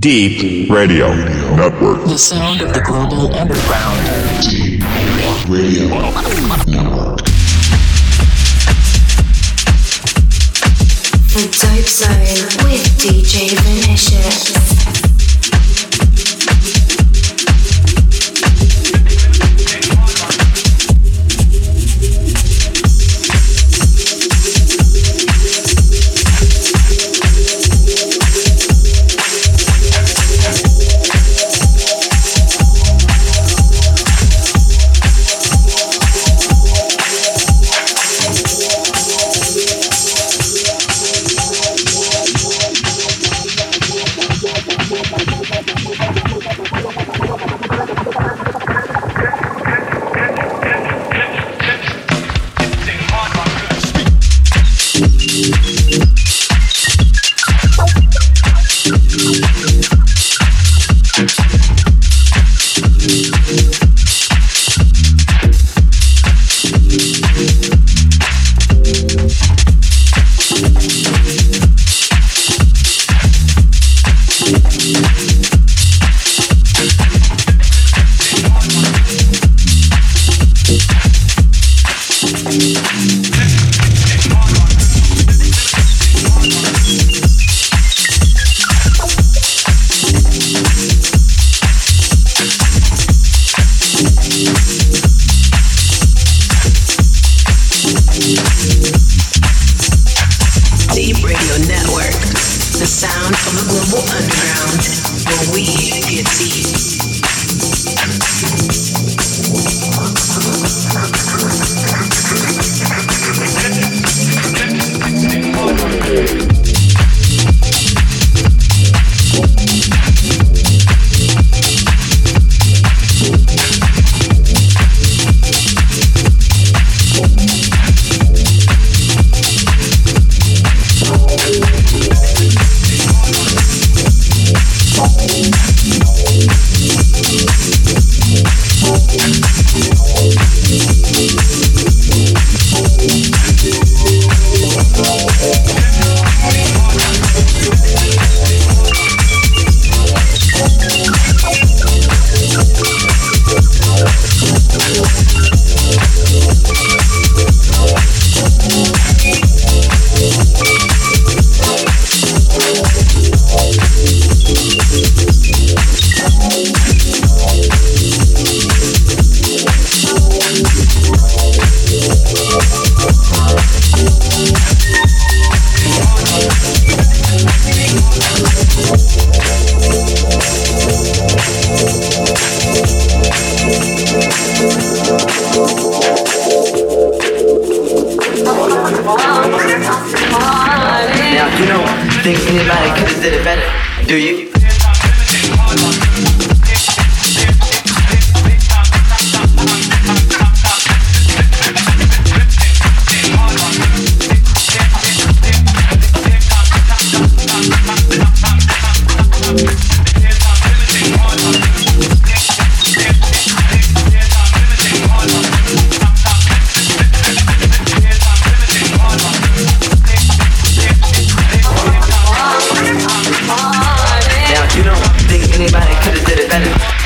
Deep Radio Network. The sound of the global underground. Deep Radio Network. The Dope Zone with DJ Vinicious. Could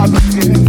Like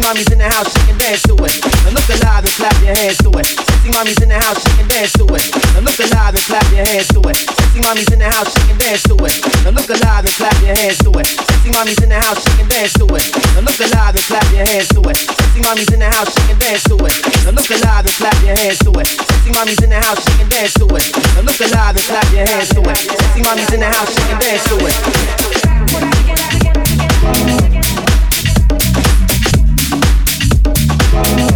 Sexy mommies in the house, she can dance to it. Now look alive and clap your hands to it. Sexy mommies in the house, she can dance to it. Now look alive and clap your hands to it. Sexy mommies in the house, she can dance to it. Now look alive and clap your hands to it. Sexy mommies in the house, she can dance to it. Now look alive and clap your hands to it. Sexy mommies in the house, she can dance to it. Now look alive and clap your hands to it. Sexy mommies in the house, she dance to it. Now look alive and clap your hands to it. Sexy mommies in the house, she can dance to it. me you.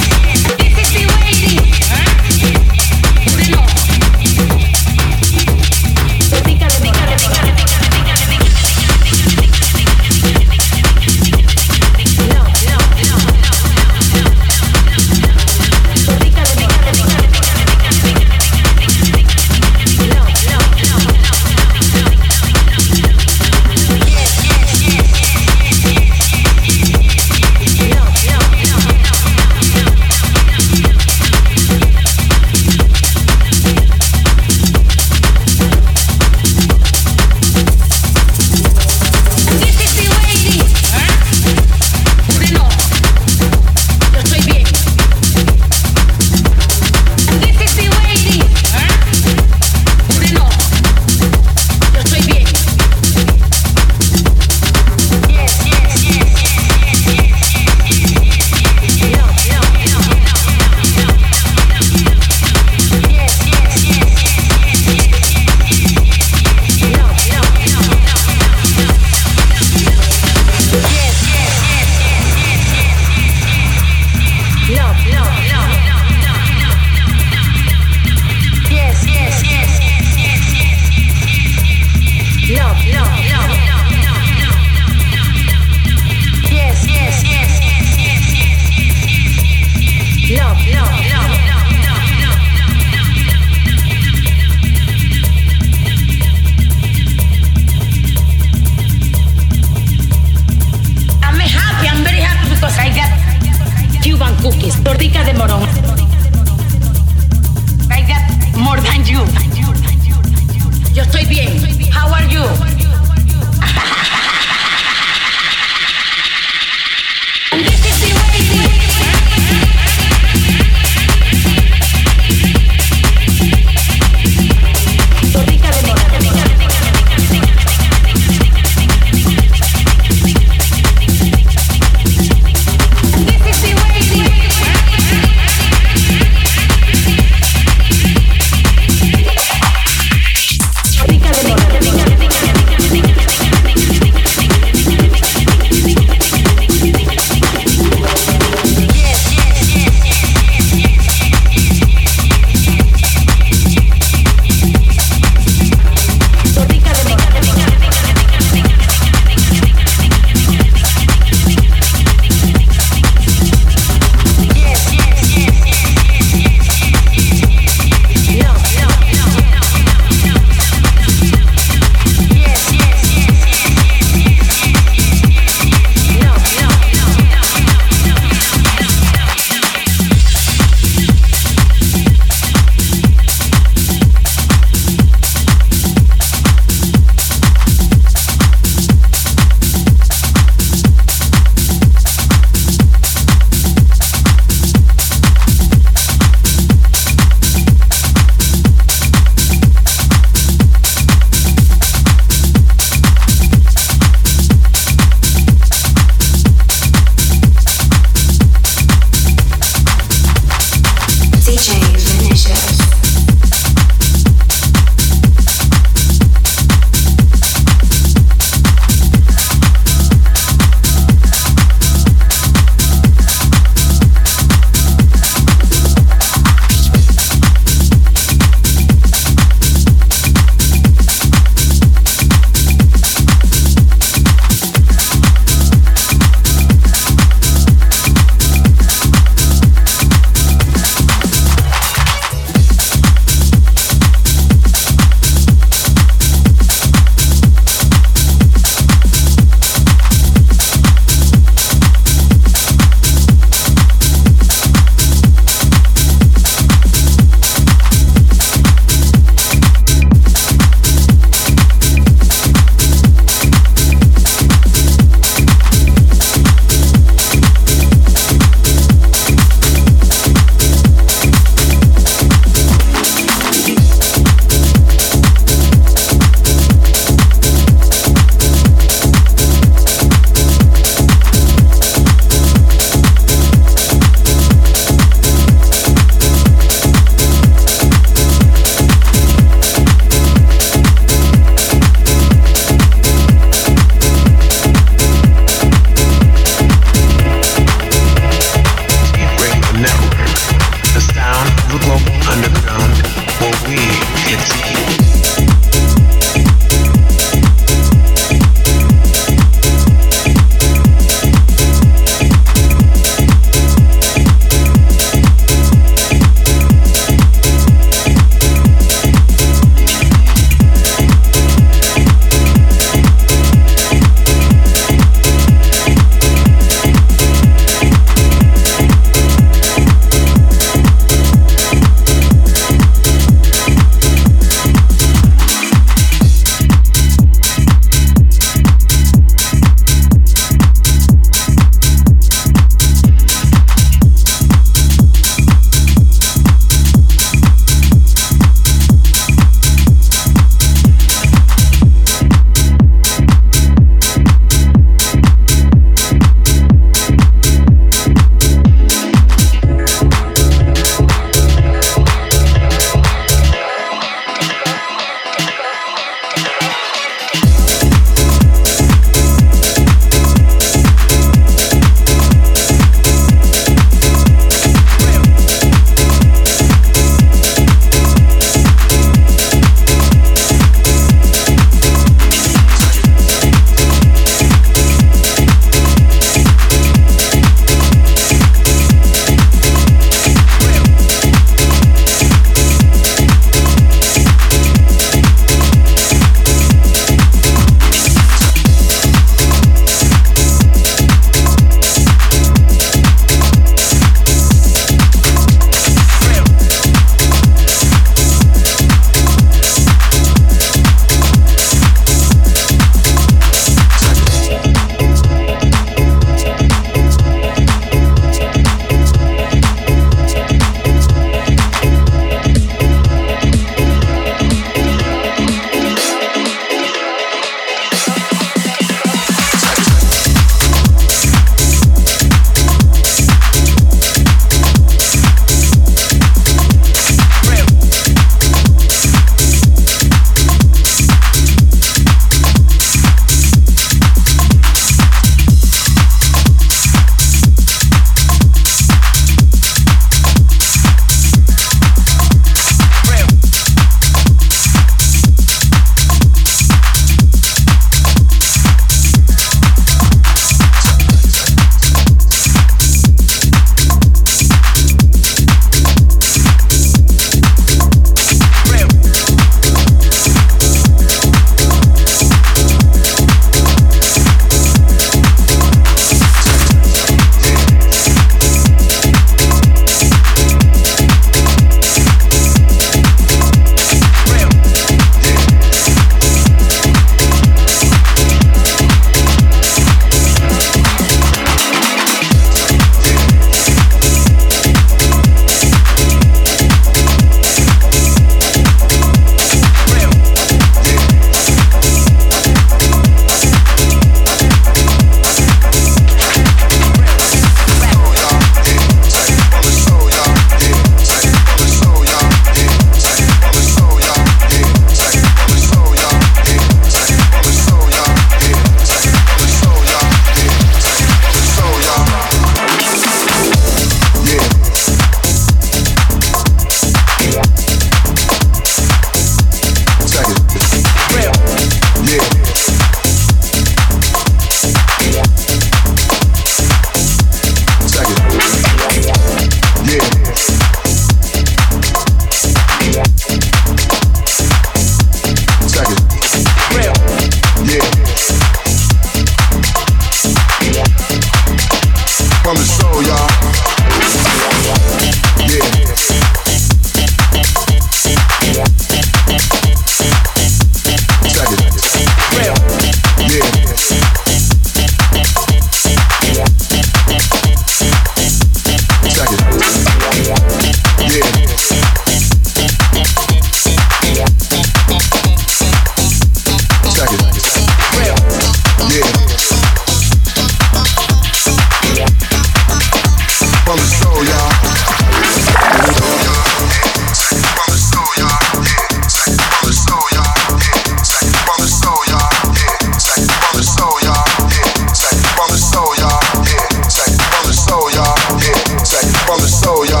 Soul, y'all.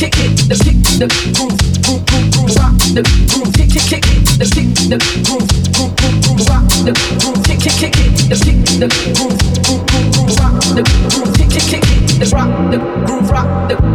kick it, the kick, the groove, groove, groove, groove, rock the groove, kick, kick, kick it, the kick, the groove, groove, groove, groove, rock the groove, kick, kick, kick it, the kick, the groove, groove, groove, groove, rock the groove, kick, kick, kick it, the rock the groove, rock the